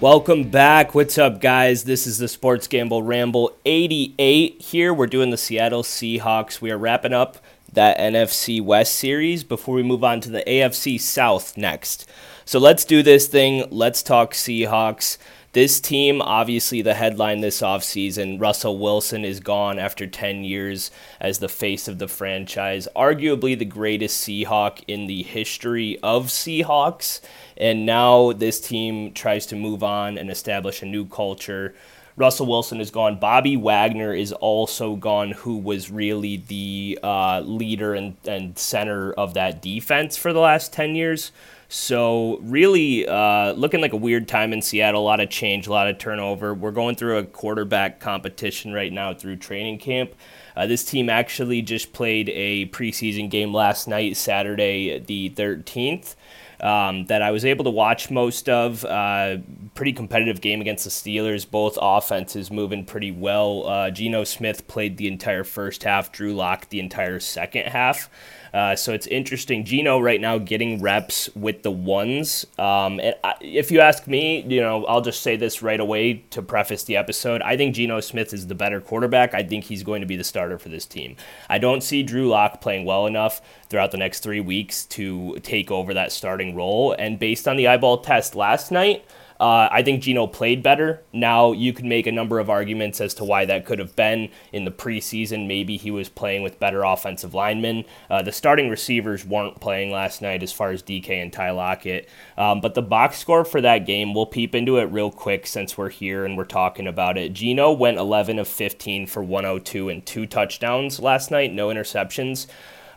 Welcome back. What's up, guys? This is the Sports Gamble Ramble 88 here. We're doing the Seattle Seahawks. We are wrapping up that NFC West series before we move on to the AFC South next. So let's do this thing. Let's talk Seahawks. This team, obviously, the headline this offseason Russell Wilson is gone after 10 years as the face of the franchise, arguably the greatest Seahawk in the history of Seahawks. And now this team tries to move on and establish a new culture. Russell Wilson is gone. Bobby Wagner is also gone, who was really the uh, leader and, and center of that defense for the last 10 years. So really uh, looking like a weird time in Seattle. A lot of change, a lot of turnover. We're going through a quarterback competition right now through training camp. Uh, this team actually just played a preseason game last night, Saturday the 13th. Um, that I was able to watch most of. Uh, pretty competitive game against the Steelers. Both offenses moving pretty well. Uh, Geno Smith played the entire first half. Drew Lock the entire second half. Uh, so it's interesting. Geno right now getting reps with the ones. Um, and I, if you ask me, you know, I'll just say this right away to preface the episode. I think Geno Smith is the better quarterback. I think he's going to be the starter for this team. I don't see Drew Lock playing well enough throughout the next three weeks to take over that starting role. And based on the eyeball test last night, uh, I think Geno played better. Now you could make a number of arguments as to why that could have been in the preseason. Maybe he was playing with better offensive linemen. Uh, the starting receivers weren't playing last night as far as DK and Ty Lockett. Um, but the box score for that game, we'll peep into it real quick since we're here and we're talking about it. Geno went 11 of 15 for 102 and two touchdowns last night, no interceptions.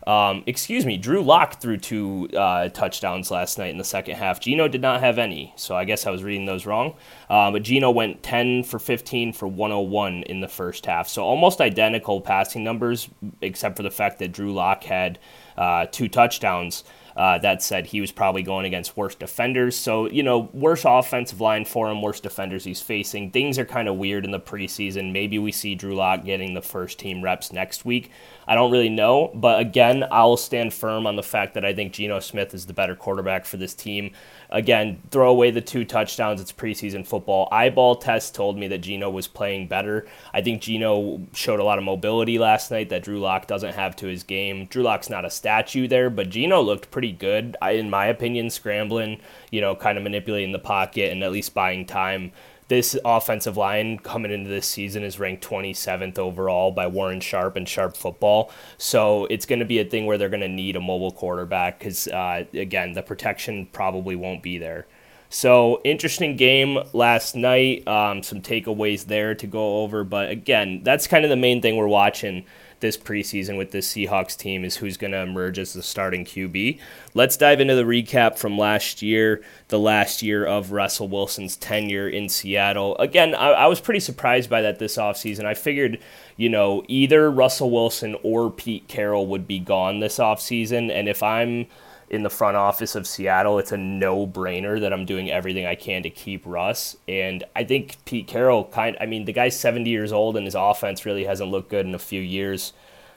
Um, excuse me, Drew Lock threw two uh, touchdowns last night in the second half. Geno did not have any, so I guess I was reading those wrong. Uh, but Geno went 10 for 15 for 101 in the first half, so almost identical passing numbers, except for the fact that Drew Lock had uh, two touchdowns. Uh, that said, he was probably going against worse defenders. So, you know, worse offensive line for him, worse defenders he's facing. Things are kind of weird in the preseason. Maybe we see Drew Lock getting the first team reps next week. I don't really know. But again, I'll stand firm on the fact that I think Geno Smith is the better quarterback for this team. Again, throw away the two touchdowns. It's preseason football. Eyeball test told me that Geno was playing better. I think Geno showed a lot of mobility last night that Drew Lock doesn't have to his game. Drew Lock's not a statue there, but Geno looked pretty good, in my opinion, scrambling, you know, kind of manipulating the pocket and at least buying time this offensive line coming into this season is ranked 27th overall by Warren Sharp and Sharp Football. So it's going to be a thing where they're going to need a mobile quarterback because, uh, again, the protection probably won't be there. So interesting game last night. Um, some takeaways there to go over, but again, that's kind of the main thing we're watching this preseason with this Seahawks team is who's going to emerge as the starting QB. Let's dive into the recap from last year, the last year of Russell Wilson's tenure in Seattle. Again, I, I was pretty surprised by that this offseason. I figured, you know, either Russell Wilson or Pete Carroll would be gone this offseason. And if I'm in the front office of Seattle, it's a no brainer that I'm doing everything I can to keep Russ. And I think Pete Carroll kind I mean, the guy's 70 years old and his offense really hasn't looked good in a few years.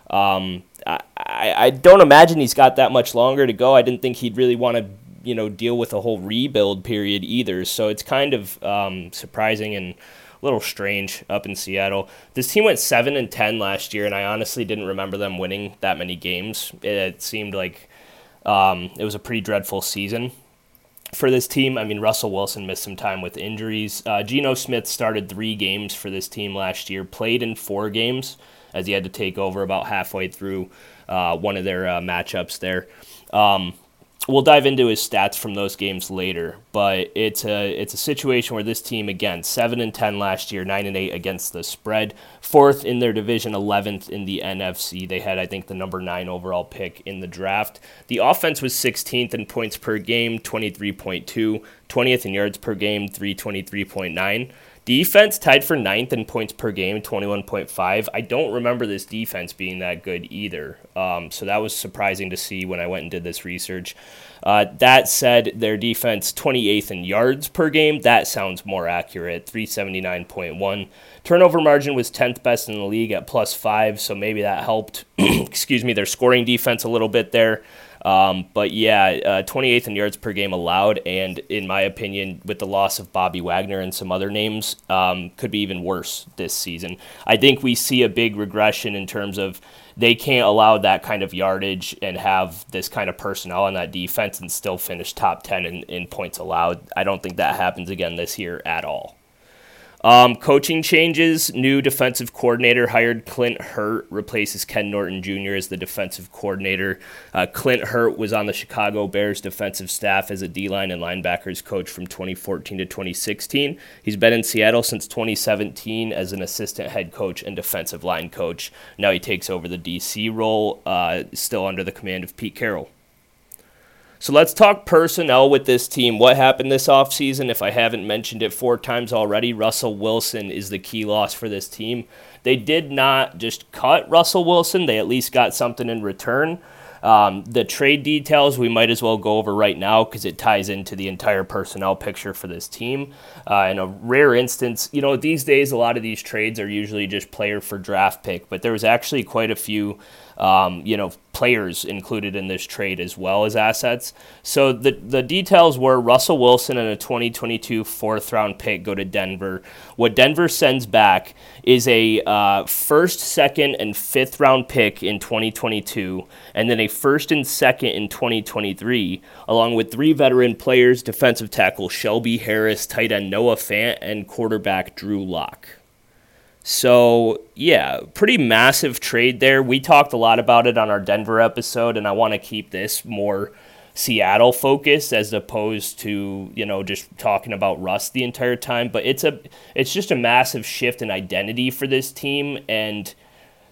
Um, I, I don't imagine he's got that much longer to go. I didn't think he'd really want to, you know, deal with a whole rebuild period either. So it's kind of um, surprising and a little strange up in Seattle. This team went seven and ten last year, and I honestly didn't remember them winning that many games. It seemed like um, it was a pretty dreadful season for this team. I mean, Russell Wilson missed some time with injuries. Uh, Geno Smith started three games for this team last year, played in four games as he had to take over about halfway through uh, one of their uh, matchups there. Um, we'll dive into his stats from those games later, but it's a it's a situation where this team again seven and ten last year, nine and eight against the spread, fourth in their division, eleventh in the NFC. They had I think the number nine overall pick in the draft. The offense was 16th in points per game, 23.2, 20th in yards per game, 323.9. Defense tied for ninth in points per game, 21.5. I don't remember this defense being that good either. Um, so that was surprising to see when I went and did this research. Uh, that said, their defense 28th in yards per game. That sounds more accurate, 379.1. Turnover margin was 10th best in the league at plus five, so maybe that helped. excuse me, their scoring defense a little bit there. Um, but yeah, uh, 28th in yards per game allowed, and in my opinion, with the loss of Bobby Wagner and some other names, um, could be even worse this season. I think we see a big regression in terms of they can't allow that kind of yardage and have this kind of personnel on that defense and still finish top 10 in, in points allowed. I don't think that happens again this year at all. Um, coaching changes. New defensive coordinator hired Clint Hurtt, replaces Ken Norton Jr. as the defensive coordinator. Uh, Clint Hurtt was on the Chicago Bears defensive staff as a D line and linebackers coach from 2014 to 2016. He's been in Seattle since 2017 as an assistant head coach and defensive line coach. Now he takes over the DC role, uh, still under the command of Pete Carroll. So let's talk personnel with this team. What happened this offseason? If I haven't mentioned it four times already, Russell Wilson is the key loss for this team. They did not just cut Russell Wilson, they at least got something in return. Um, the trade details we might as well go over right now because it ties into the entire personnel picture for this team. Uh, in a rare instance, you know, these days a lot of these trades are usually just player for draft pick, but there was actually quite a few um, you know, players included in this trade as well as assets. So the the details were Russell Wilson and a 2022 fourth round pick go to Denver. What Denver sends back is a uh, first, second, and fifth round pick in 2022, and then a first and second in 2023, along with three veteran players: defensive tackle Shelby Harris, tight end Noah Fant, and quarterback Drew Lock. So, yeah, pretty massive trade there. We talked a lot about it on our Denver episode, and I want to keep this more Seattle focused as opposed to, you know, just talking about Russ the entire time, but it's a it's just a massive shift in identity for this team and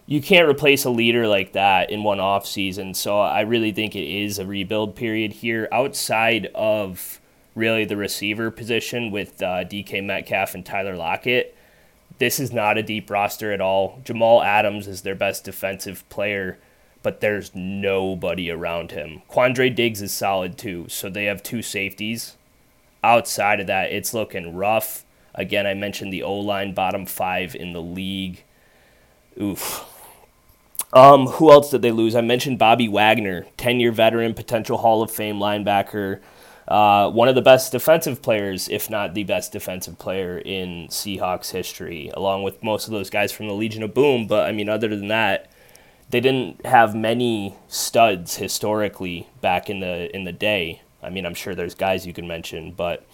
you can't replace a leader like that in one off season. So I really think it is a rebuild period here outside of really the receiver position with uh, DK Metcalf and Tyler Lockett this is not a deep roster at all. Jamal Adams is their best defensive player, but there's nobody around him. Quandre Diggs is solid too, so they have two safeties. Outside of that, it's looking rough. Again, I mentioned the O line, bottom five in the league. Oof. Um, who else did they lose? I mentioned Bobby Wagner, 10 year veteran, potential Hall of Fame linebacker. Uh, one of the best defensive players, if not the best defensive player in Seahawks history, along with most of those guys from the Legion of Boom. But I mean, other than that, they didn't have many studs historically back in the in the day. I mean, I'm sure there's guys you can mention, but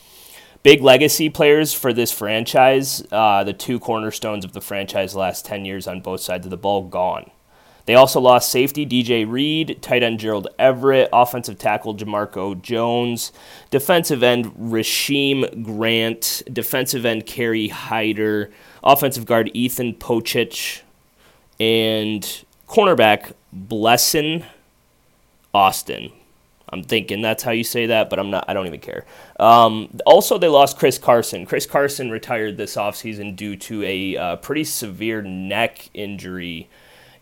big legacy players for this franchise, uh, the two cornerstones of the franchise last 10 years on both sides of the ball, gone. They also lost safety DJ Reed, tight end Gerald Everett, offensive tackle Jamarco Jones, defensive end Rasheem Grant, defensive end Kerry Hyder, offensive guard Ethan Pocic, and cornerback Blessuan Austin. I'm thinking that's how you say that, but I'm not. I don't even care. Um, also, they lost Chris Carson. Chris Carson retired this offseason due to a uh, pretty severe neck injury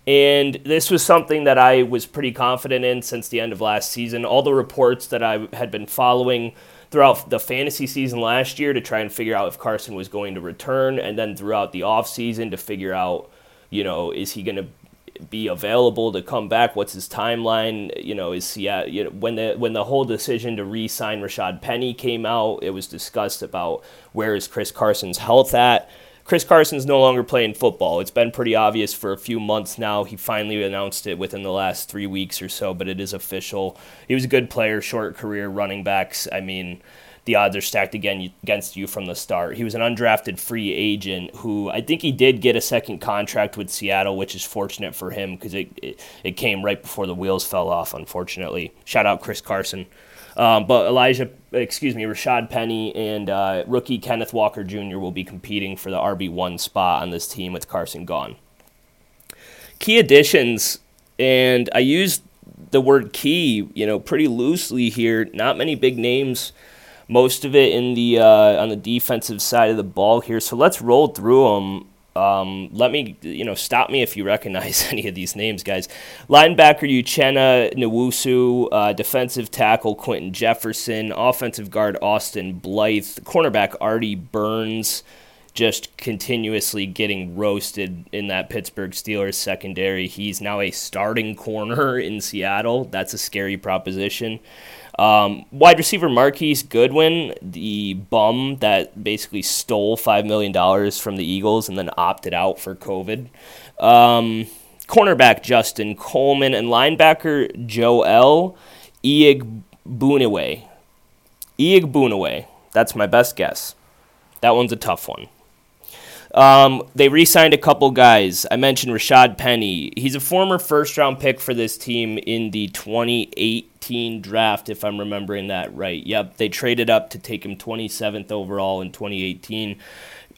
and this was something that I was pretty confident in since the end of last season. All the reports that I had been following throughout the fantasy season last year to try and figure out if Carson was going to return, and then throughout the offseason to figure out, you know, is he going to be available to come back? What's his timeline? You know, is he at, you know, when the when the whole decision to re-sign Rashad Penny came out, it was discussed about where is Chris Carson's health at Chris Carson's no longer playing football. It's been pretty obvious for a few months now. He finally announced it within the last three weeks or so, but it is official. He was a good player, short career, running backs. I mean, the odds are stacked again against you from the start. He was an undrafted free agent who I think he did get a second contract with Seattle, which is fortunate for him because it, it, it came right before the wheels fell off, unfortunately. Shout out Chris Carson. Um, but Elijah, excuse me, Rashad Penny and uh, rookie Kenneth Walker Jr. will be competing for the RB1 spot on this team with Carson gone. Key additions, and I use the word key, you know, pretty loosely here. Not many big names. Most of it in the uh, on the defensive side of the ball here. So let's roll through them um, let me, you know, stop me if you recognize any of these names, guys. Linebacker Uchenna Nwosu, uh, defensive tackle Quinton Jefferson, offensive guard Austin Blythe, cornerback Artie Burns, just continuously getting roasted in that Pittsburgh Steelers secondary. He's now a starting corner in Seattle. That's a scary proposition. Um, wide receiver Marquise Goodwin, the bum that basically stole $5 million from the Eagles and then opted out for COVID. Um, cornerback Justin Coleman and linebacker Joel Iyiegbuniwe. Iyiegbuniwe. That's my best guess. That one's a tough one. Um, they re signed a couple guys. I mentioned Rashad Penny. He's a former first round pick for this team in the 2018 draft, if I'm remembering that right. Yep, they traded up to take him 27th overall in 2018.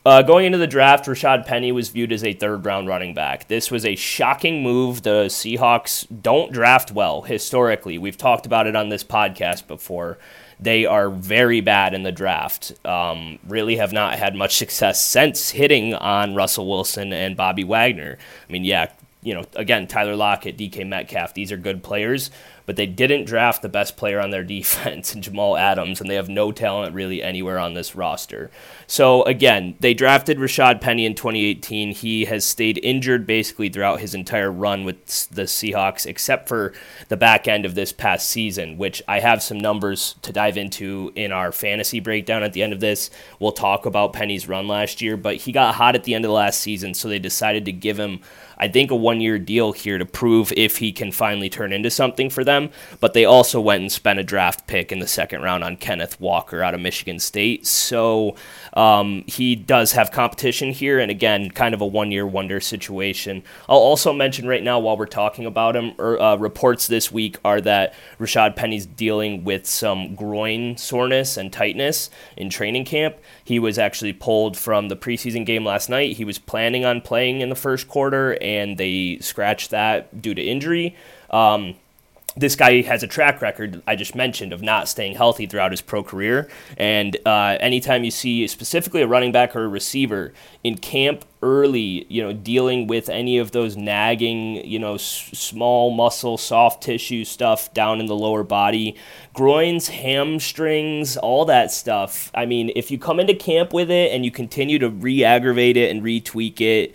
Uh, going into the draft, Rashad Penny was viewed as a third round running back. This was a shocking move. The Seahawks don't draft well historically. We've talked about it on this podcast before. They are very bad in the draft. Um, really have not had much success since hitting on Russell Wilson and Bobby Wagner. I mean, yeah, you know, again, Tyler Lockett, DK Metcalf, these are good players, but they didn't draft the best player on their defense in Jamal Adams, and they have no talent really anywhere on this roster. So again, they drafted Rashad Penny in 2018. He has stayed injured basically throughout his entire run with the Seahawks, except for the back end of this past season, which I have some numbers to dive into in our fantasy breakdown at the end of this. We'll talk about Penny's run last year, but he got hot at the end of the last season, so they decided to give him I think, a one year deal here to prove if he can finally turn into something for them. But they also went and spent a draft pick in the second round on Kenneth Walker out of Michigan State. So um, he does have competition here. And again, kind of a one year wonder situation. I'll also mention right now, while we're talking about him, er, uh, reports this week are that Rashad Penny's dealing with some groin soreness and tightness in training camp. He was actually pulled from the preseason game last night. He was planning on playing in the first quarter and they scratched that due to injury. Um, this guy has a track record I just mentioned of not staying healthy throughout his pro career. And uh, anytime you see specifically a running back or a receiver in camp early, you know, dealing with any of those nagging, you know, s- small muscle, soft tissue stuff down in the lower body, groins, hamstrings, all that stuff. I mean, if you come into camp with it and you continue to re aggravate it and retweak it,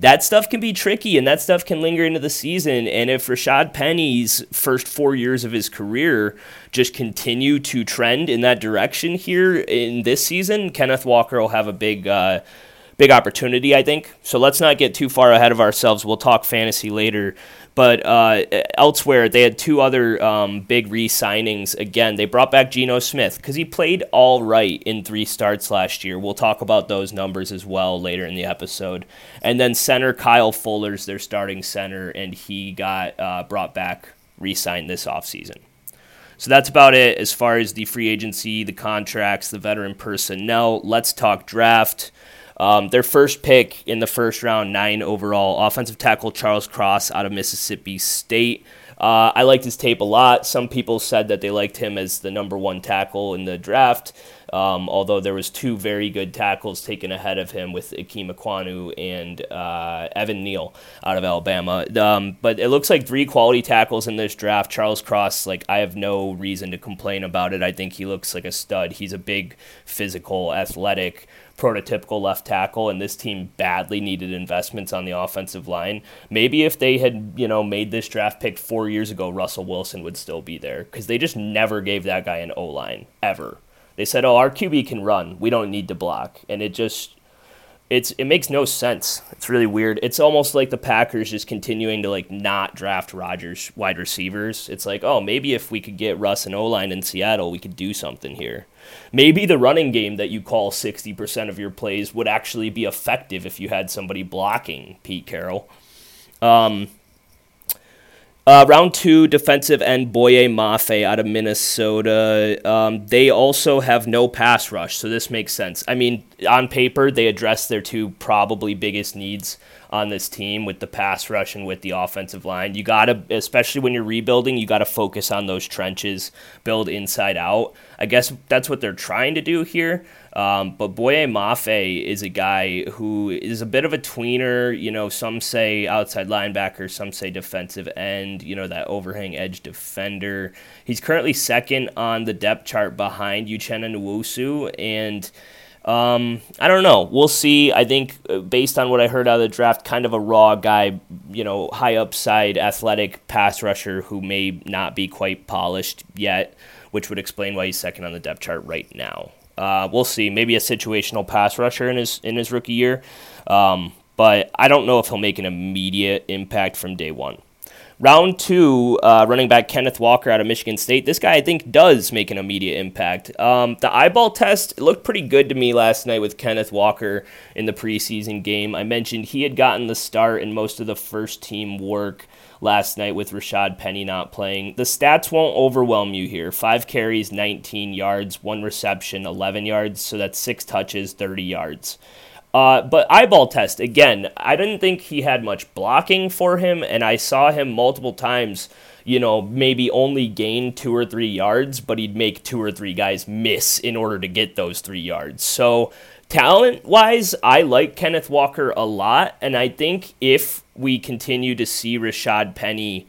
that stuff can be tricky and that stuff can linger into the season. And if Rashad Penny's first four years of his career just continue to trend in that direction here in this season, Kenneth Walker will have a big. Uh, big opportunity, I think. So let's not get too far ahead of ourselves. We'll talk fantasy later. But uh, elsewhere, they had two other um, big re signings. Again, they brought back Geno Smith because he played all right in three starts last year. We'll talk about those numbers as well later in the episode. And then center Kyle Fuller's their starting center, and he got uh, brought back, re signed this offseason. So that's about it as far as the free agency, the contracts, the veteran personnel. Let's talk draft. Um, their first pick in the first round, nine overall, offensive tackle Charles Cross out of Mississippi State. Uh, I liked his tape a lot. Some people said that they liked him as the number one tackle in the draft, um, although there was two very good tackles taken ahead of him with Ikem Ekwonu and uh, Evan Neal out of Alabama. Um, but it looks like three quality tackles in this draft. Charles Cross, like I have no reason to complain about it. I think he looks like a stud. He's a big, physical, athletic prototypical left tackle, and this team badly needed investments on the offensive line. Maybe if they had, you know, made this draft pick four years ago, Russell Wilson would still be there because they just never gave that guy an O line ever. They said, "Oh, our QB can run. We don't need to block," and it just it's it makes no sense. It's really weird. It's almost like the Packers just continuing to like not draft Rodgers wide receivers. It's like, oh, maybe if we could get Russ and O line in Seattle, we could do something here. Maybe the running game that you call sixty percent of your plays would actually be effective if you had somebody blocking Pete Carroll. Um, uh, round two, defensive end Boye Mafe out of Minnesota. Um, they also have no pass rush, so this makes sense. I mean, on paper, they address their two probably biggest needs on this team with the pass rush and with the offensive line. You got to, especially when you're rebuilding, you got to focus on those trenches, build inside out. I guess that's what they're trying to do here. Um, but Boye Mafe is a guy who is a bit of a tweener. You know, some say outside linebacker, some say defensive end, you know, that overhang edge defender. He's currently second on the depth chart behind Uchenna Nwosu. And Um, I don't know. We'll see. I think uh, based on what I heard out of the draft, kind of a raw guy, you know, high upside, athletic pass rusher who may not be quite polished yet, which would explain why he's second on the depth chart right now. Uh, we'll see. Maybe a situational pass rusher in his in his rookie year, um, but I don't know if he'll make an immediate impact from day one. Round two, uh, running back Kenneth Walker out of Michigan State. This guy, I think, does make an immediate impact. Um, the eyeball test looked pretty good to me last night with Kenneth Walker in the preseason game. I mentioned he had gotten the start in most of the first team work last night with Rashad Penny not playing. The stats won't overwhelm you here. Five carries, 19 yards, one reception, 11 yards. So that's six touches, 30 yards. Uh, but eyeball test again. I didn't think he had much blocking for him, and I saw him multiple times. You know, maybe only gain two or three yards, but he'd make two or three guys miss in order to get those three yards. So, talent wise, I like Kenneth Walker a lot, and I think if we continue to see Rashad Penny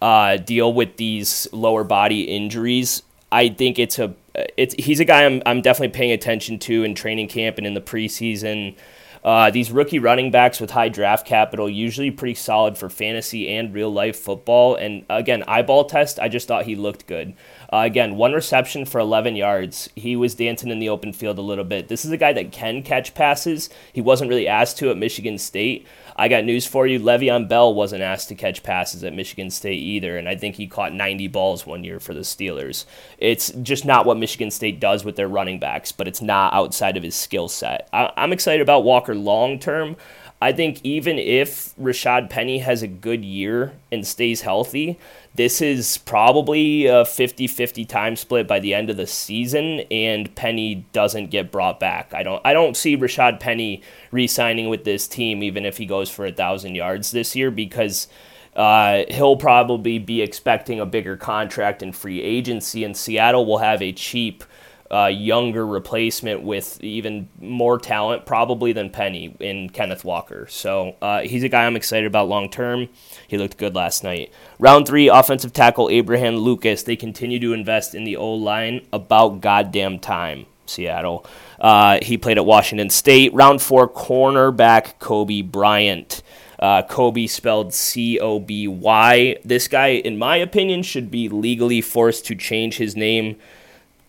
uh, deal with these lower body injuries, I think it's a it's he's a guy I'm I'm definitely paying attention to in training camp and in the preseason. Uh, these rookie running backs with high draft capital usually pretty solid for fantasy and real life football. And again, eyeball test, I just thought he looked good. Uh, again, one reception for 11 yards. He was dancing in the open field a little bit. This is a guy that can catch passes. He wasn't really asked to at Michigan State. I got news for you. Le'Veon Bell wasn't asked to catch passes at Michigan State either, and I think he caught 90 balls one year for the Steelers. It's just not what Michigan State does with their running backs, but it's not outside of his skill set. I- I'm excited about Walker long term. I think even if Rashad Penny has a good year and stays healthy, this is probably a 50 50 time split by the end of the season, and Penny doesn't get brought back. I don't, I don't see Rashad Penny re signing with this team, even if he goes for a 1,000 yards this year, because. Uh, he'll probably be expecting a bigger contract in free agency, and Seattle will have a cheap uh, younger replacement with even more talent, probably than Penny in Kenneth Walker. So uh, he's a guy I'm excited about long term. He looked good last night. Round three, offensive tackle Abraham Lucas. They continue to invest in the O line about goddamn time. Seattle. Uh, he played at Washington State. Round four, cornerback Coby Bryant. Uh, Kobe spelled C O B Y. This guy, in my opinion, should be legally forced to change his name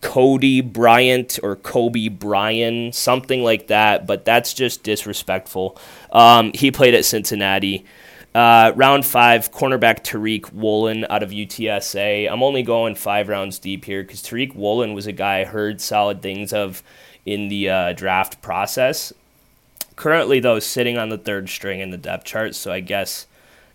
Cody Bryant or Kobe Bryan, something like that, but that's just disrespectful. Um, he played at Cincinnati. Uh, round five, cornerback Tariq Woolen out of UTSA. I'm only going five rounds deep here because Tariq Woolen was a guy I heard solid things of in the uh, draft process. Currently, though, sitting on the third string in the depth chart, so I guess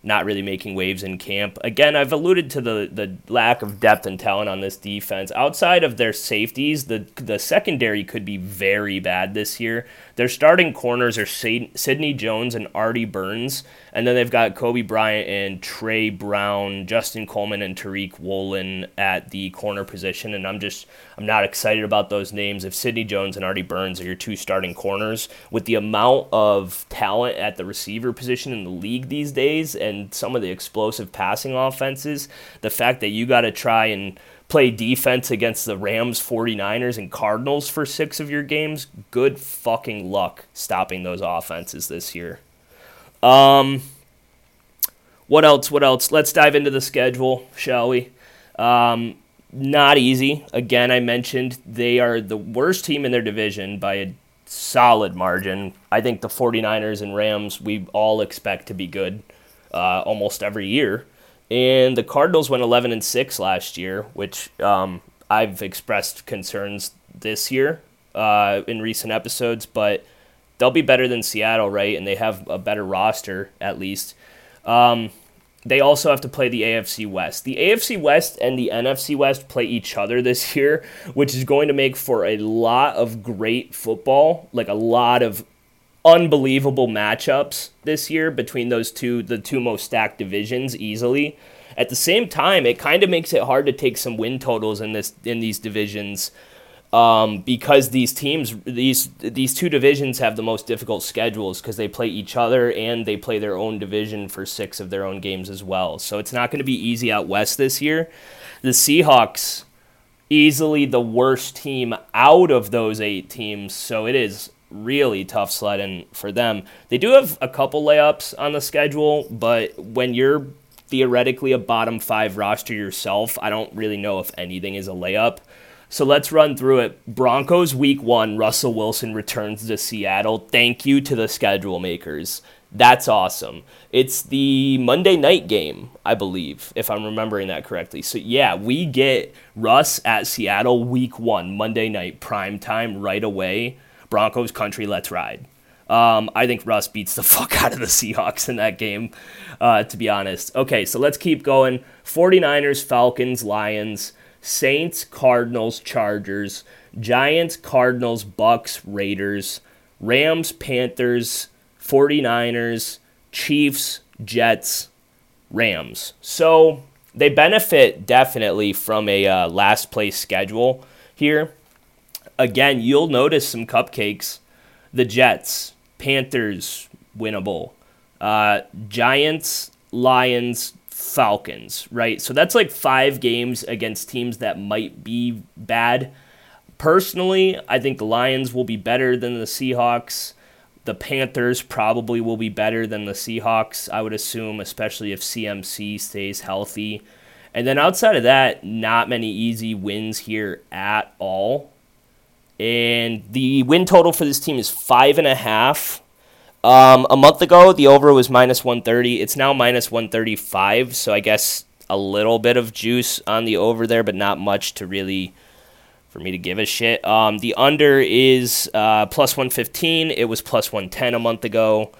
not really making waves in camp. Again, I've alluded to the the lack of depth and talent on this defense. Outside of their safeties, the the secondary could be very bad this year. Their starting corners are Sidney Jones and Artie Burns, and then they've got Coby Bryant and Tre Brown, Justin Coleman and Tariq Woolen at the corner position. And I'm just I'm not excited about those names. If Sidney Jones and Artie Burns are your two starting corners, with the amount of talent at the receiver position in the league these days, and some of the explosive passing offenses, the fact that you got to try and play defense against the Rams, 49ers, and Cardinals for six of your games, good fucking luck stopping those offenses this year. Um, what else? What else? Let's dive into the schedule, shall we? Um, not easy. Again, I mentioned they are the worst team in their division by a solid margin. I think the 49ers and Rams we all expect to be good uh, almost every year. And the Cardinals went 11 and 6 last year, which um, I've expressed concerns this year uh, in recent episodes, but they'll be better than Seattle, right? And they have a better roster at least. Um, they also have to play the AFC West. The AFC West and the NFC West play each other this year, which is going to make for a lot of great football, like a lot of unbelievable matchups this year between those two, the two most stacked divisions easily. At the same time, it kind of makes it hard to take some win totals in this in these divisions um, because these teams, these these two divisions have the most difficult schedules because they play each other and they play their own division for six of their own games as well. So it's not going to be easy out west this year. The Seahawks easily the worst team out of those eight teams. So it is really tough sledding for them. They do have a couple layups on the schedule, but when you're theoretically a bottom five roster yourself, I don't really know if anything is a layup. So let's run through it. Broncos week one, Russell Wilson returns to Seattle. Thank you to the schedule makers. That's awesome. It's the Monday night game, I believe, if I'm remembering that correctly. So yeah, we get Russ at Seattle week one, Monday night, prime time right away. Broncos country, let's ride. Um, I think Russ beats the fuck out of the Seahawks in that game, uh, to be honest. Okay, so let's keep going. 49ers, Falcons, Lions, Saints, Cardinals, Chargers, Giants, Cardinals, Bucks, Raiders, Rams, Panthers, 49ers, Chiefs, Jets, Rams. So they benefit definitely from a uh, last place schedule here. Again, you'll notice some cupcakes. The Jets, Panthers, winnable. Uh, Giants, Lions, Falcons, right? So that's like five games against teams that might be bad. Personally, I think the Lions will be better than the Seahawks. The Panthers probably will be better than the Seahawks, I would assume, especially if CMC stays healthy. And then outside of that, not many easy wins here at all. And the win total for this team is five and a half. Um, a month ago, the over was minus 130. It's now minus 135. So I guess a little bit of juice on the over there, but not much to really for me to give a shit. Um, the under is uh, plus 115. It was plus 110 a month ago.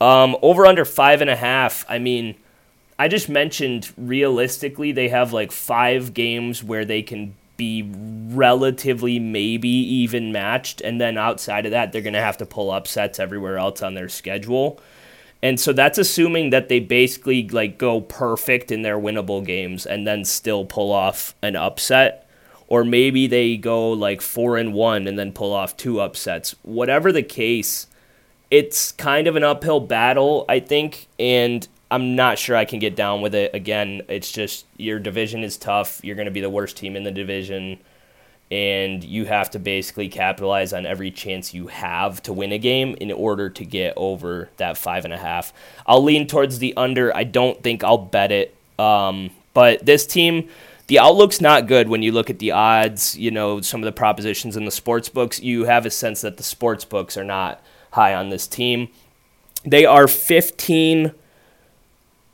Um, over under five and a half. I mean, I just mentioned realistically they have like five games where they can be relatively maybe even matched, and then outside of that, they're going to have to pull upsets everywhere else on their schedule. And so that's assuming that they basically like go perfect in their winnable games and then still pull off an upset or maybe they go like four and one and then pull off two upsets. Whatever the case, it's kind of an uphill battle, I think, and I'm not sure I can get down with it. Again, it's just your division is tough. You're going to be the worst team in the division, and you have to basically capitalize on every chance you have to win a game in order to get over that five and a half. I'll lean towards the under. I don't think I'll bet it, um, but this team the outlook's not good when you look at the odds, you know, some of the propositions in the sports books. You have a sense that the sports books are not high on this team. They are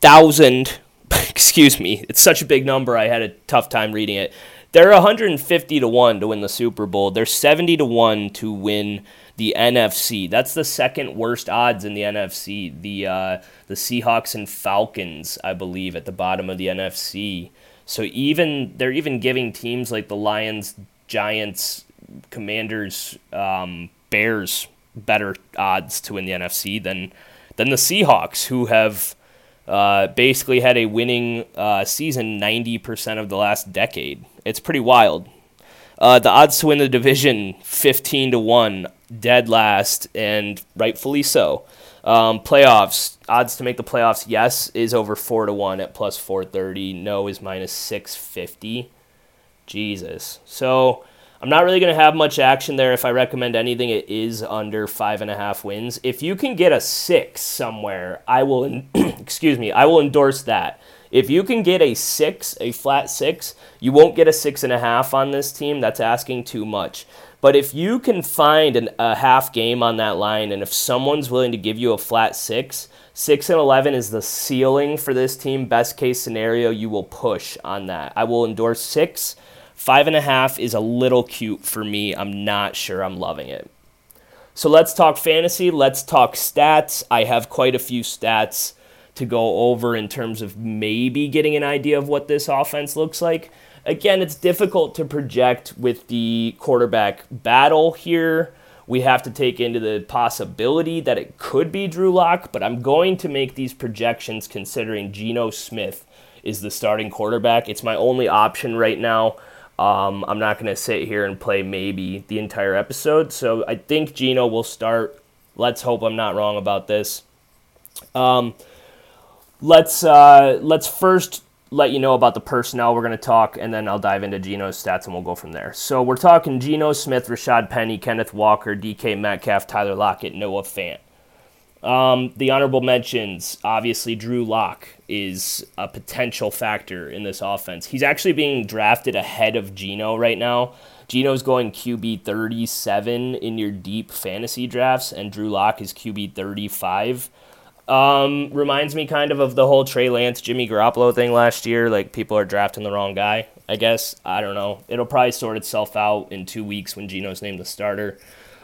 15,000, excuse me, it's such a big number, I had a tough time reading it. They're 150 to 1 to win the Super Bowl. They're 70 to 1 to win the NFC. That's the second worst odds in the NFC. The uh, the Seahawks and Falcons, I believe, at the bottom of the NFC. So even they're even giving teams like the Lions, Giants, Commanders, um, Bears better odds to win the NFC than than the Seahawks, who have uh, basically had a winning uh, season ninety percent of the last decade. It's pretty wild. Uh, the odds to win the division fifteen to one, dead last, and rightfully so. Um, playoffs odds to make the playoffs. Yes is over four to one at plus four thirty. No is minus six fifty. Jesus. So I'm not really going to have much action there. If I recommend anything, it is under five and a half wins. If you can get a six somewhere, I will. excuse me. I will endorse that. If you can get a six, a flat six, you won't get a six and a half on this team. That's asking too much. But if you can find an, a half game on that line, and if someone's willing to give you a flat six, six and eleven is the ceiling for this team. Best case scenario, you will push on that. I will endorse six. Five and a half is a little cute for me. I'm not sure I'm loving it. So let's talk fantasy. Let's talk stats. I have quite a few stats to go over in terms of maybe getting an idea of what this offense looks like again, it's difficult to project with the quarterback battle here. We have to take into the possibility that it could be Drew Lock, but I'm going to make these projections considering Geno Smith is the starting quarterback. It's my only option right now. Um, I'm not going to sit here and play maybe the entire episode. So I think Geno will start. Let's hope I'm not wrong about this. Um, let's uh, let's first let you know about the personnel we're going to talk, and then I'll dive into Geno's stats and we'll go from there. So we're talking Geno Smith, Rashad Penny, Kenneth Walker, DK Metcalf, Tyler Lockett, Noah Fant. Um, the honorable mentions, obviously, Drew Lock is a potential factor in this offense. He's actually being drafted ahead of Geno right now. Geno's going QB 37 in your deep fantasy drafts, and Drew Lock is QB 35. Um, reminds me kind of of the whole Trey Lance, Jimmy Garoppolo thing last year. Like people are drafting the wrong guy. I guess I don't know. It'll probably sort itself out in two weeks when Geno's named the starter.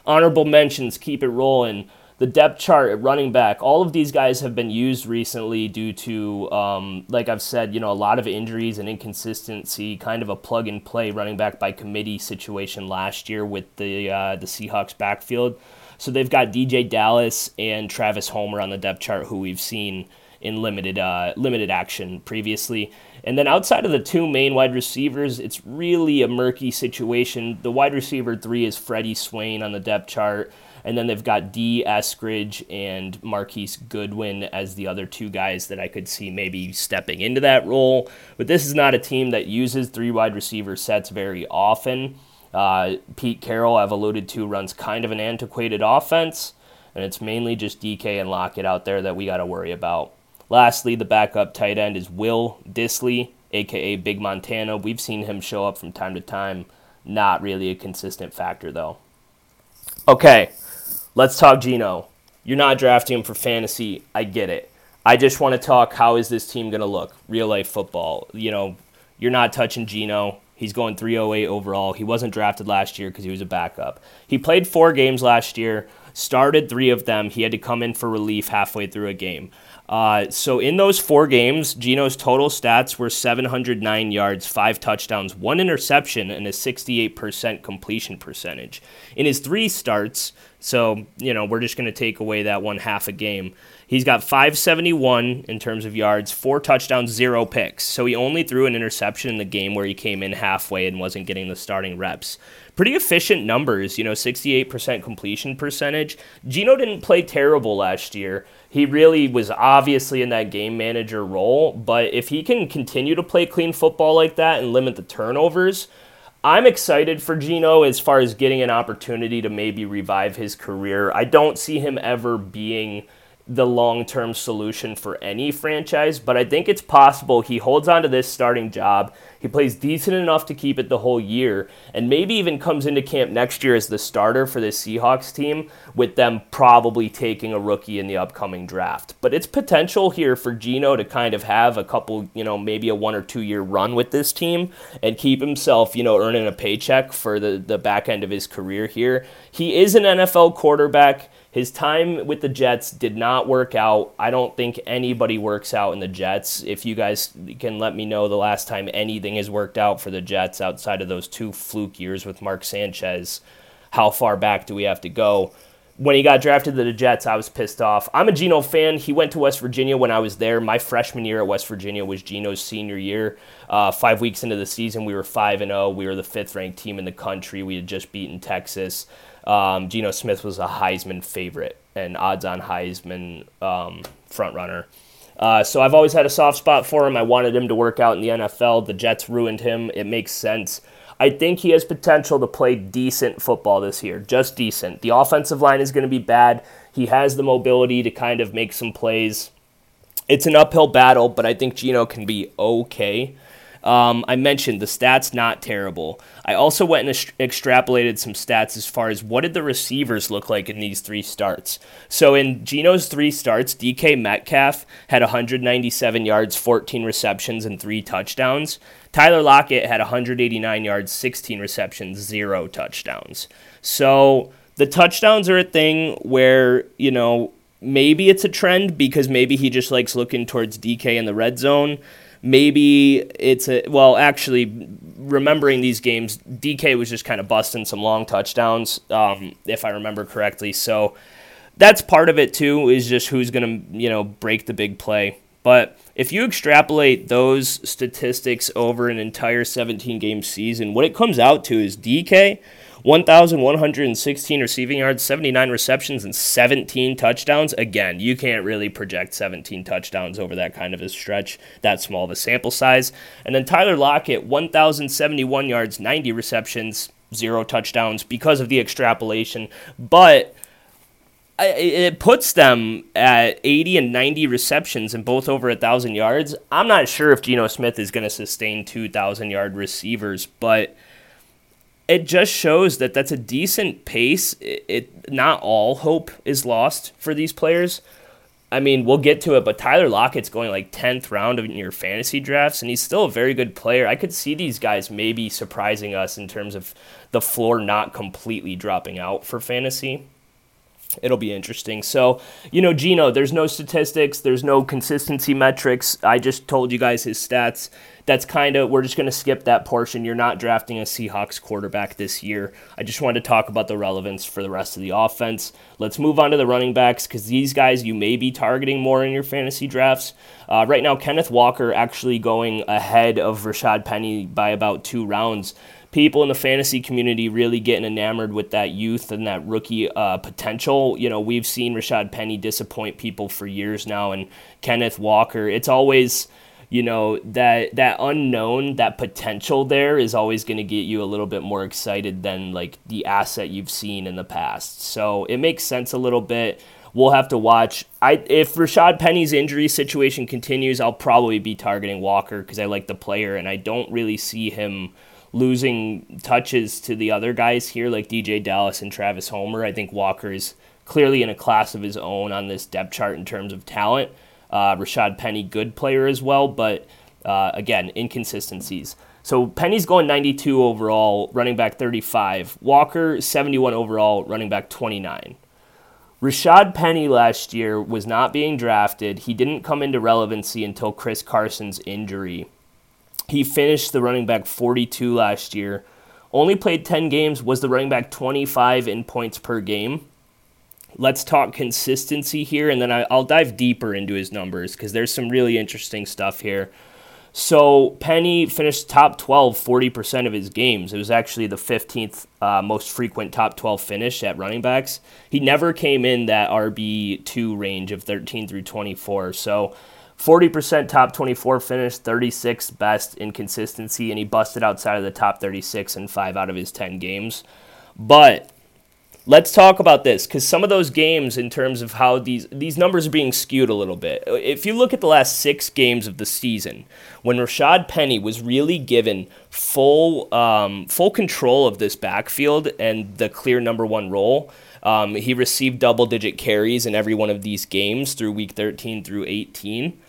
Honorable mentions, keep it rolling. The depth chart at running back, all of these guys have been used recently due to, um, like I've said, you know, a lot of injuries and inconsistency. Kind of a plug and play running back by committee situation last year with the uh, the Seahawks backfield. So they've got DeeJay Dallas and Travis Homer on the depth chart, who we've seen in limited uh, limited action previously. And then outside of the two main wide receivers, it's really a murky situation. The wide receiver three is Freddie Swain on the depth chart. And then they've got Dee Eskridge and Marquise Goodwin as the other two guys that I could see maybe stepping into that role. But this is not a team that uses three wide receiver sets very often. Uh, Pete Carroll, I've alluded to, runs kind of an antiquated offense, and it's mainly just DK and Lockett out there that we got to worry about. Lastly, the backup tight end is Will Dissly, aka Big Montana. We've seen him show up from time to time. Not really a consistent factor, though. Okay, let's talk Geno. You're not drafting him for fantasy. I get it. I just want to talk how is this team going to look? Real life football. You know, you're not touching Geno. He's going 308 overall. He wasn't drafted last year because he was a backup. He played four games last year, started three of them. He had to come in for relief halfway through a game. Uh, so in those four games, Geno's total stats were 709 yards, five touchdowns, one interception, and a 68% completion percentage. In his three starts, so you know we're just going to take away that one half a game. He's got 571 in terms of yards, four touchdowns, zero picks. So he only threw an interception in the game where he came in halfway and wasn't getting the starting reps. Pretty efficient numbers, you know, 68% completion percentage. Geno didn't play terrible last year. He really was obviously in that game manager role, but if he can continue to play clean football like that and limit the turnovers, I'm excited for Geno as far as getting an opportunity to maybe revive his career. I don't see him ever being the long term solution for any franchise, but I think it's possible he holds on to this starting job. He plays decent enough to keep it the whole year, and maybe even comes into camp next year as the starter for the Seahawks team, with them probably taking a rookie in the upcoming draft. But it's potential here for Geno to kind of have a couple, you know, maybe a one or two year run with this team and keep himself, you know, earning a paycheck for the, the back end of his career here. He is an NFL quarterback his time with the Jets did not work out. I don't think anybody works out in the Jets. If you guys can let me know the last time anything has worked out for the Jets outside of those two fluke years with Mark Sanchez, how far back do we have to go? When he got drafted to the Jets, I was pissed off. I'm a Geno fan. He went to West Virginia when I was there. My freshman year at West Virginia was Geno's senior year. Uh, five weeks into the season, we were 5 and 0. We were the fifth ranked team in the country. We had just beaten Texas um, Geno Smith was a Heisman favorite and odds-on Heisman um, front runner. Uh, so I've always had a soft spot for him. I wanted him to work out in the NFL. The Jets ruined him. It makes sense. I think he has potential to play decent football this year, just decent. The offensive line is going to be bad. He has the mobility to kind of make some plays. It's an uphill battle, but I think Geno can be okay. Um, I mentioned the stats not terrible. I also went and extrapolated some stats as far as what did the receivers look like in these three starts. So in Geno's three starts, DK Metcalf had 197 yards, 14 receptions, and three touchdowns. Tyler Lockett had 189 yards, 16 receptions, zero touchdowns. So the touchdowns are a thing where you know maybe it's a trend because maybe he just likes looking towards DK in the red zone maybe it's a well actually remembering these games dk was just kind of busting some long touchdowns um, if i remember correctly. So that's part of it too is just who's going to you know break the big play. But if you extrapolate those statistics over an entire 17 game season what it comes out to is dk 1,116 receiving yards, 79 receptions, and 17 touchdowns. Again, you can't really project 17 touchdowns over that kind of a stretch, that small of a sample size. And then Tyler Lockett, 1,071 yards, 90 receptions, zero touchdowns because of the extrapolation. But it puts them at 80 and 90 receptions and both over 1,000 yards. I'm not sure if Geno Smith is going to sustain 2,000 yard receivers, but it just shows that that's a decent pace. It, it, not all hope is lost for these players. I mean, we'll get to it, but Tyler Lockett's going like 10th round in your fantasy drafts, and he's still a very good player. I could see these guys maybe surprising us in terms of the floor not completely dropping out for fantasy it'll be interesting. So, you know, Geno, there's no statistics, there's no consistency metrics. I just told you guys his stats. That's kind of, we're just going to skip that portion. You're not drafting a Seahawks quarterback this year. I just wanted to talk about the relevance for the rest of the offense. Let's move on to the running backs because these guys you may be targeting more in your fantasy drafts. Uh, right now, Kenneth Walker actually going ahead of Rashad Penny by about two rounds people in the fantasy community really getting enamored with that youth and that rookie uh, potential. You know, we've seen Rashad Penny disappoint people for years now, and Kenneth Walker. It's always you know that that unknown that potential there is always going to get you a little bit more excited than like the asset you've seen in the past so it makes sense a little bit we'll have to watch i if rashad penny's injury situation continues i'll probably be targeting walker because i like the player and i don't really see him losing touches to the other guys here, like DeeJay Dallas and Travis Homer. I think Walker is clearly in a class of his own on this depth chart in terms of talent. Uh, Rashad Penny, good player as well, but uh, again, inconsistencies. So Penny's going 92 overall, running back 35. Walker, 71 overall, running back 29. Rashad Penny last year was not being drafted. He didn't come into relevancy until Chris Carson's injury. He finished the running back 42 last year. Only played 10 games, was the running back 25 in points per game. Let's talk consistency here, and then I'll dive deeper into his numbers because there's some really interesting stuff here. So Penny finished top 12 40% of his games. It was actually the 15th uh, most frequent top 12 finish at running backs. He never came in that RB2 range of 13 through 24. So 40% top 24 finish, 36 best in consistency, and he busted outside of the top 36 in five out of his 10 games. But let's talk about this because some of those games, in terms of how these these numbers are being skewed a little bit. If you look at the last six games of the season, when Rashad Penny was really given full um, full control of this backfield and the clear number one role. Um, he received double digit carries in every one of these games through week 13 through 18.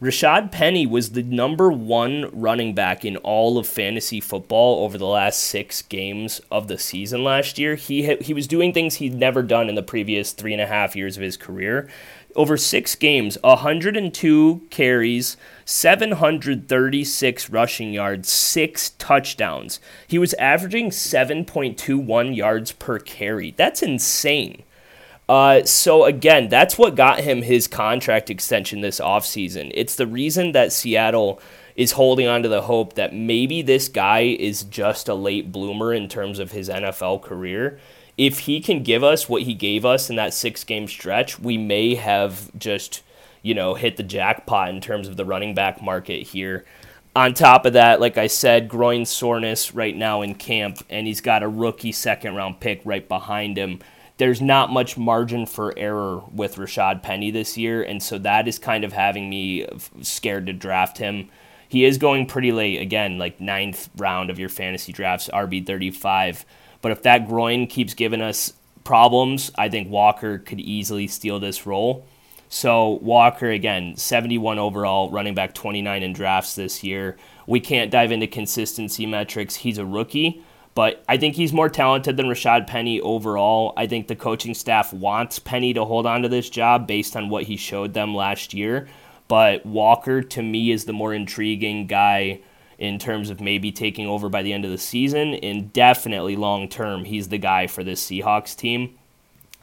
Rashad Penny was the number one running back in all of fantasy football over the last six games of the season last year. He ha- he was doing things he'd never done in the previous three and a half years of his career. Over six games, 102 carries, 736 rushing yards, six touchdowns. He was averaging 7.21 yards per carry. That's insane. Uh, so again, that's what got him his contract extension this offseason. It's the reason that Seattle is holding on to the hope that maybe this guy is just a late bloomer in terms of his NFL career. If he can give us what he gave us in that six game stretch, we may have just, you know, hit the jackpot in terms of the running back market here. On top of that, like I said, groin soreness right now in camp, and he's got a rookie second round pick right behind him there's not much margin for error with Rashad Penny this year, and so that is kind of having me scared to draft him. He is going pretty late, again, like ninth round of your fantasy drafts, RB 35. But if that groin keeps giving us problems, I think Walker could easily steal this role. So Walker again, 71 overall, running back 29 in drafts this year. We can't dive into consistency metrics. He's a rookie, but I think he's more talented than Rashad Penny overall. I think the coaching staff wants Penny to hold on to this job based on what he showed them last year. But Walker, to me, is the more intriguing guy in terms of maybe taking over by the end of the season. And definitely long term, he's the guy for this Seahawks team.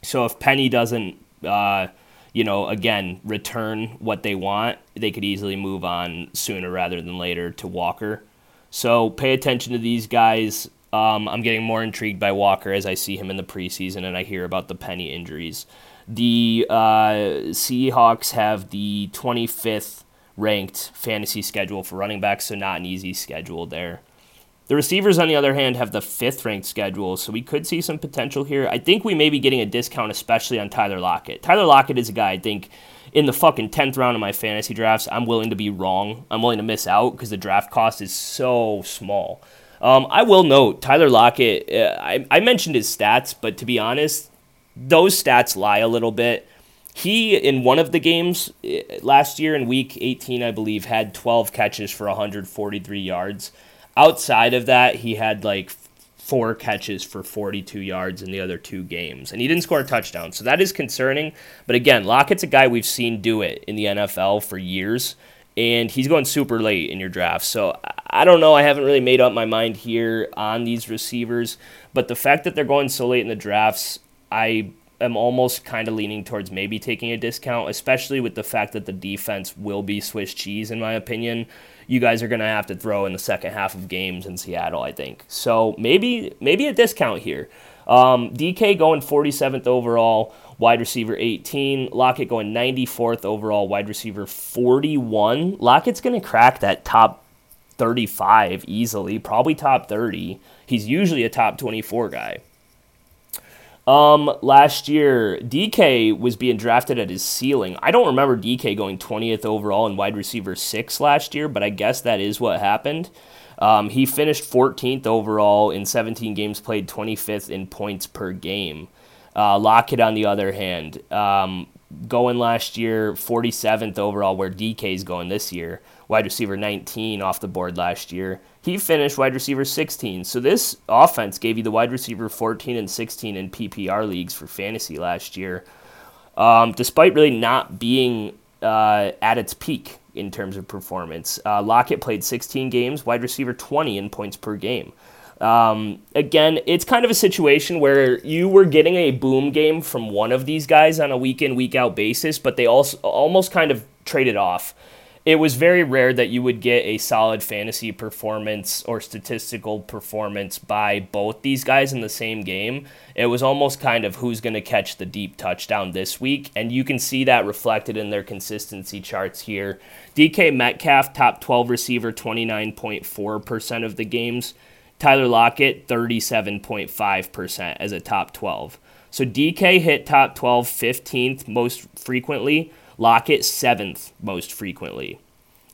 So if Penny doesn't, uh, you know, again, return what they want, they could easily move on sooner rather than later to Walker. So pay attention to these guys. Um, I'm getting more intrigued by Walker as I see him in the preseason and I hear about the Penny injuries. The uh, Seahawks have the 25th ranked fantasy schedule for running backs, so not an easy schedule there. The receivers, on the other hand, have the fifth ranked schedule, so we could see some potential here. I think we may be getting a discount, especially on Tyler Lockett. Tyler Lockett is a guy I think in the fucking 10th round of my fantasy drafts, I'm willing to be wrong. I'm willing to miss out because the draft cost is so small. Um, I will note Tyler Lockett, uh, I, I mentioned his stats, but to be honest, those stats lie a little bit. He, in one of the games uh, last year in week 18, I believe, had 12 catches for 143 yards. Outside of that, he had like four catches for 42 yards in the other two games, and he didn't score a touchdown. So that is concerning. But again, Lockett's a guy we've seen do it in the NFL for years, and he's going super late in your draft. So I don't know. I haven't really made up my mind here on these receivers, but the fact that they're going so late in the drafts, I am almost kind of leaning towards maybe taking a discount, especially with the fact that the defense will be Swiss cheese, in my opinion. You guys are going to have to throw in the second half of games in Seattle, I think. So maybe maybe a discount here. Um, DK going 47th overall, wide receiver 18. Lockett going 94th overall, wide receiver 41. Lockett's going to crack that top 35 easily, probably top 30. He's usually a top 24 guy. Um, last year, DK was being drafted at his ceiling. I don't remember DK going 20th overall in wide receiver six last year, but I guess that is what happened. Um, he finished 14th overall in 17 games played, 25th in points per game. Uh, Lockett, on the other hand, um, going last year, 47th overall, where DK's going this year. Wide receiver 19 off the board last year. He finished wide receiver 16. So this offense gave you the wide receiver 14 and 16 in PPR leagues for fantasy last year, um, despite really not being uh, at its peak in terms of performance. Uh, Lockett played 16 games, wide receiver 20 in points per game. Um, again, it's kind of a situation where you were getting a boom game from one of these guys on a week in, week out basis, but they also almost kind of traded off it was very rare that you would get a solid fantasy performance or statistical performance by both these guys in the same game. It was almost kind of who's going to catch the deep touchdown this week, and you can see that reflected in their consistency charts here. DK Metcalf, top 12 receiver, 29.4% of the games. Tyler Lockett, 37.5% as a top 12. So DK hit top 12 15th most frequently. Lockett seventh most frequently.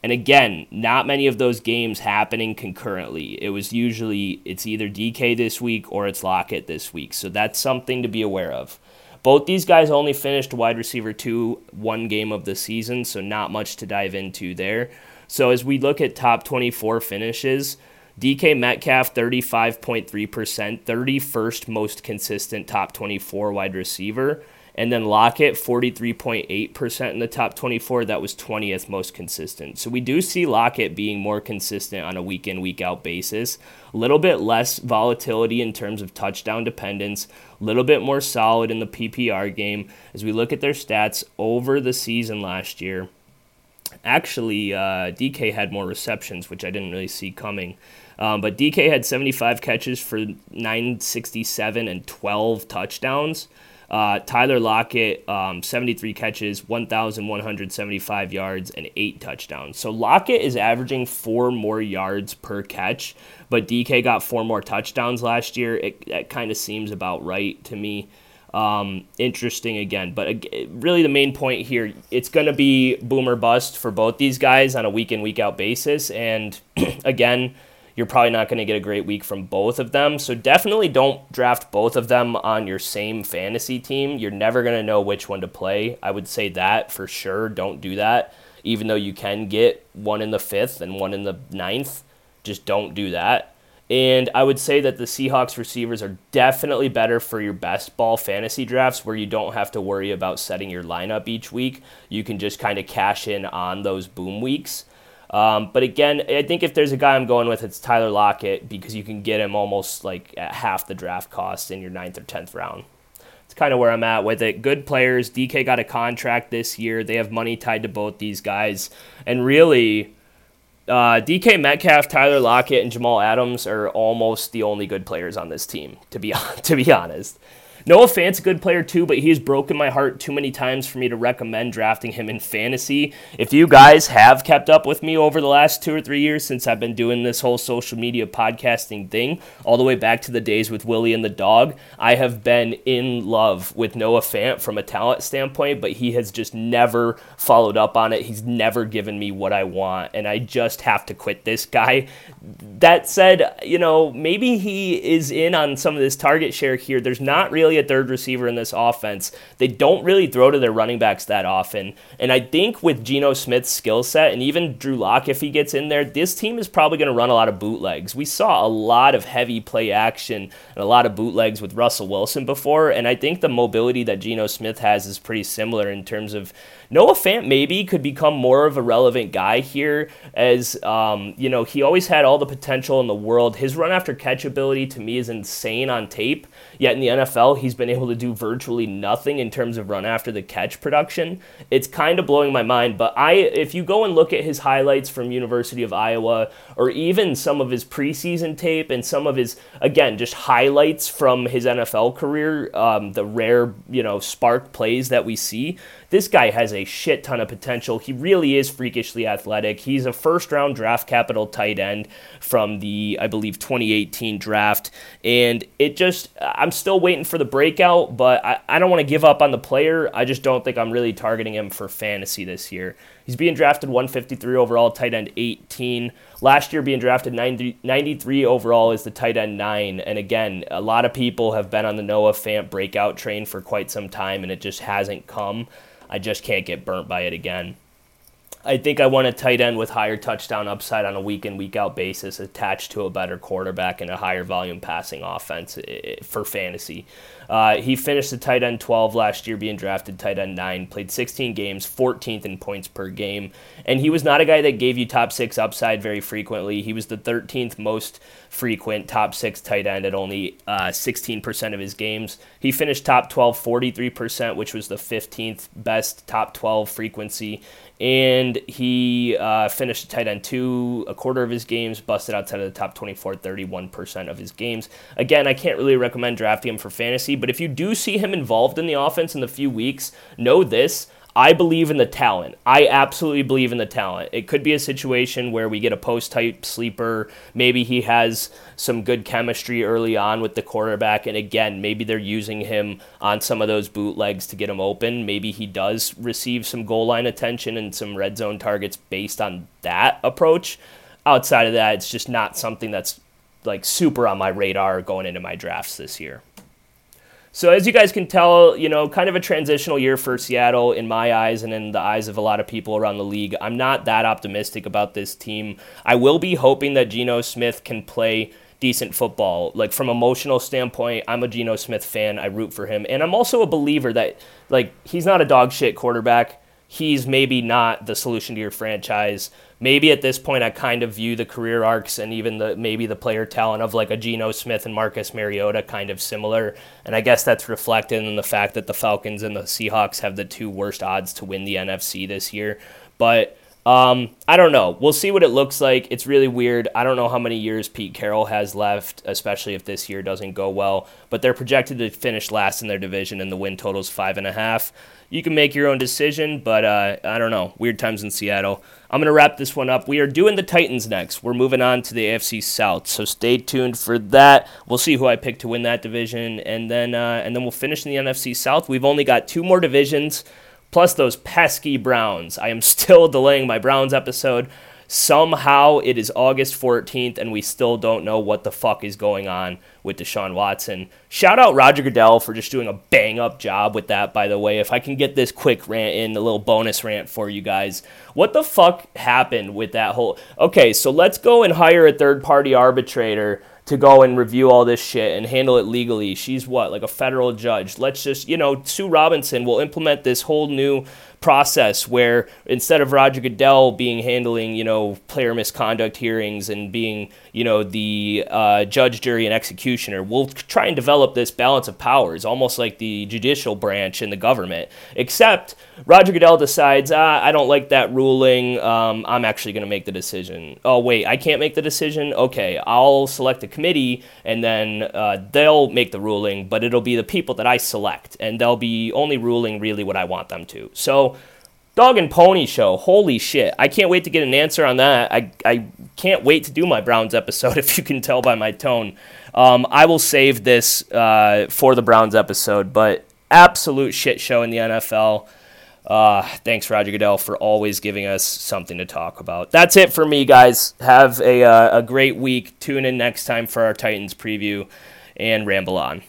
And again, not many of those games happening concurrently. It was usually it's either DK this week or it's Lockett this week. So that's something to be aware of. Both these guys only finished wide receiver two one game of the season, so not much to dive into there. So as we look at top 24 finishes, DK Metcalf 35.3%, 31st most consistent top 24 wide receiver. And then Lockett, 43.8% in the top 24. That was 20th most consistent. So we do see Lockett being more consistent on a week in, week out basis. A little bit less volatility in terms of touchdown dependence, a little bit more solid in the PPR game. As we look at their stats over the season last year, actually, uh, DK had more receptions, which I didn't really see coming. Um, but DK had 75 catches for 967 and 12 touchdowns. Uh, Tyler Lockett, um, 73 catches, 1,175 yards, and eight touchdowns. So Lockett is averaging four more yards per catch, but DK got four more touchdowns last year. It, that kind of seems about right to me. Um, interesting again, but uh, really the main point here, it's going to be boomer bust for both these guys on a week in, week out basis. And again, you're probably not going to get a great week from both of them. So definitely don't draft both of them on your same fantasy team. You're never going to know which one to play. I would say that for sure. Don't do that. Even though you can get one in the fifth and one in the ninth, just don't do that. And I would say that the Seahawks receivers are definitely better for your best ball fantasy drafts where you don't have to worry about setting your lineup each week. You can just kind of cash in on those boom weeks. Um, but again, I think if there's a guy I'm going with, it's Tyler Lockett because you can get him almost like at half the draft cost in your ninth or tenth round. It's kind of where I'm at with it. Good players. DK got a contract this year. They have money tied to both these guys, and really, uh, DK Metcalf, Tyler Lockett, and Jamal Adams are almost the only good players on this team. To be to be honest, Noah Fant's a good player too, but he has broken my heart too many times for me to recommend drafting him in fantasy. If you guys have kept up with me over the last two or three years since I've been doing this whole social media podcasting thing, all the way back to the days with Willie and the dog, I have been in love with Noah Fant from a talent standpoint, but he has just never followed up on it. He's never given me what I want, and I just have to quit this guy. That said, you know, maybe he is in on some of this target share here. There's not really really a third receiver in this offense. They don't really throw to their running backs that often. And I think with Geno Smith's skill set and even Drew Lock, if he gets in there, this team is probably going to run a lot of bootlegs. We saw a lot of heavy play action and a lot of bootlegs with Russell Wilson before. And I think the mobility that Geno Smith has is pretty similar in terms of Noah Fant maybe could become more of a relevant guy here, as um, you know he always had all the potential in the world. His run after catch ability to me is insane on tape. Yet in the NFL, he's been able to do virtually nothing in terms of run after the catch production. It's kind of blowing my mind. But I, if you go and look at his highlights from University of Iowa, or even some of his preseason tape and some of his again just highlights from his NFL career, um, the rare you know spark plays that we see this guy has a shit ton of potential. He really is freakishly athletic. He's a first round draft capital tight end from the, I believe, 2018 draft. And it just, I'm still waiting for the breakout, but I, I don't want to give up on the player. I just don't think I'm really targeting him for fantasy this year. He's being drafted 153 overall, tight end 18. Last year, being drafted 90, 93 overall is the tight end 9. And again, a lot of people have been on the Noah Fant breakout train for quite some time, and it just hasn't come. I just can't get burnt by it again. I think I want a tight end with higher touchdown upside on a week in, week out basis attached to a better quarterback and a higher volume passing offense eh, eh, for fantasy. Uh, he finished the tight end 12 last year, being drafted tight end 9, played 16 games, 14th in points per game. And he was not a guy that gave you top six upside very frequently. He was the 13th most frequent top six tight end at only uh, 16% of his games. He finished top 12 43%, which was the 15th best top 12 frequency and he uh, finished tight end two a quarter of his games, busted outside of the top 24, 31% of his games. Again, I can't really recommend drafting him for fantasy, but if you do see him involved in the offense in the few weeks, know this. I believe in the talent. I absolutely believe in the talent. It could be a situation where we get a post type sleeper. Maybe he has some good chemistry early on with the quarterback. And again, maybe they're using him on some of those bootlegs to get him open. Maybe he does receive some goal line attention and some red zone targets based on that approach. Outside of that, it's just not something that's like super on my radar going into my drafts this year. So as you guys can tell, you know, kind of a transitional year for Seattle in my eyes and in the eyes of a lot of people around the league. I'm not that optimistic about this team. I will be hoping that Geno Smith can play decent football. Like from emotional standpoint, I'm a Geno Smith fan. I root for him. And I'm also a believer that like he's not a dog shit quarterback he's maybe not the solution to your franchise. Maybe at this point, I kind of view the career arcs and even the maybe the player talent of like a Geno Smith and Marcus Mariota kind of similar. And I guess that's reflected in the fact that the Falcons and the Seahawks have the two worst odds to win the NFC this year. But um, I don't know. We'll see what it looks like. It's really weird. I don't know how many years Pete Carroll has left, especially if this year doesn't go well. But they're projected to finish last in their division, and the win total's five and a half. You can make your own decision, but uh, I don't know. Weird times in Seattle. I'm going to wrap this one up. We are doing the Titans next. We're moving on to the AFC South, so stay tuned for that. We'll see who I pick to win that division, and then uh, and then we'll finish in the NFC South. We've only got two more divisions plus those pesky Browns. I am still delaying my Browns episode. Somehow it is August 14th and we still don't know what the fuck is going on with Deshaun Watson. Shout out Roger Goodell for just doing a bang up job with that, by the way. If I can get this quick rant in, a little bonus rant for you guys. What the fuck happened with that whole. Okay, so let's go and hire a third party arbitrator to go and review all this shit and handle it legally. She's what, like a federal judge. Let's just, you know, Sue Robinson will implement this whole new process where instead of Roger Goodell being handling, you know, player misconduct hearings and being, you know, the uh, judge, jury, and executioner, we'll try and develop this balance of powers, almost like the judicial branch in the government. Except Roger Goodell decides, ah, I don't like that ruling. Um, I'm actually going to make the decision. Oh, wait, I can't make the decision? Okay, I'll select a committee and then uh, they'll make the ruling, but it'll be the people that I select, and they'll be only ruling really what I want them to. So, Dog and Pony Show. Holy shit. I can't wait to get an answer on that. I, I can't wait to do my Browns episode, if you can tell by my tone. Um, I will save this uh, for the Browns episode, but absolute shit show in the NFL. Uh, thanks, Roger Goodell, for always giving us something to talk about. That's it for me, guys. Have a, uh, a great week. Tune in next time for our Titans preview and ramble on.